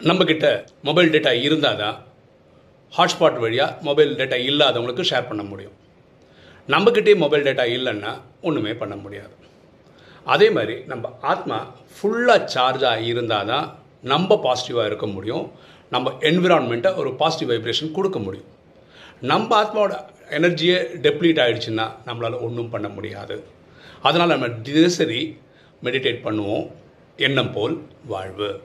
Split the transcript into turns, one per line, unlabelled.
நம்மக்கிட்ட mobile data இருந்தால் தான் ஹாட்ஸ்பாட் வழியாக மொபைல் டேட்டா இல்லாதவங்களுக்கு ஷேர் பண்ண முடியும். நம்மக்கிட்டே மொபைல் டேட்டா இல்லைன்னா ஒன்றுமே பண்ண முடியாது. அதே மாதிரி நம்ம ஆத்மா ஃபுல்லாக சார்ஜாக இருந்தால் தான் நம்ம பாசிட்டிவாக இருக்க முடியும். நம்ம என்விரான்மெண்ட்டை ஒரு பாசிட்டிவ் வைப்ரேஷன் கொடுக்க முடியும். நம்ம ஆத்மாவோட எனர்ஜியே டெப்ளீட் ஆகிடுச்சுன்னா நம்மளால் ஒன்றும் பண்ண முடியாது. அதனால் நம்ம தினசரி மெடிடேட் பண்ணுவோம். எண்ணம் போல் வாழ்வு.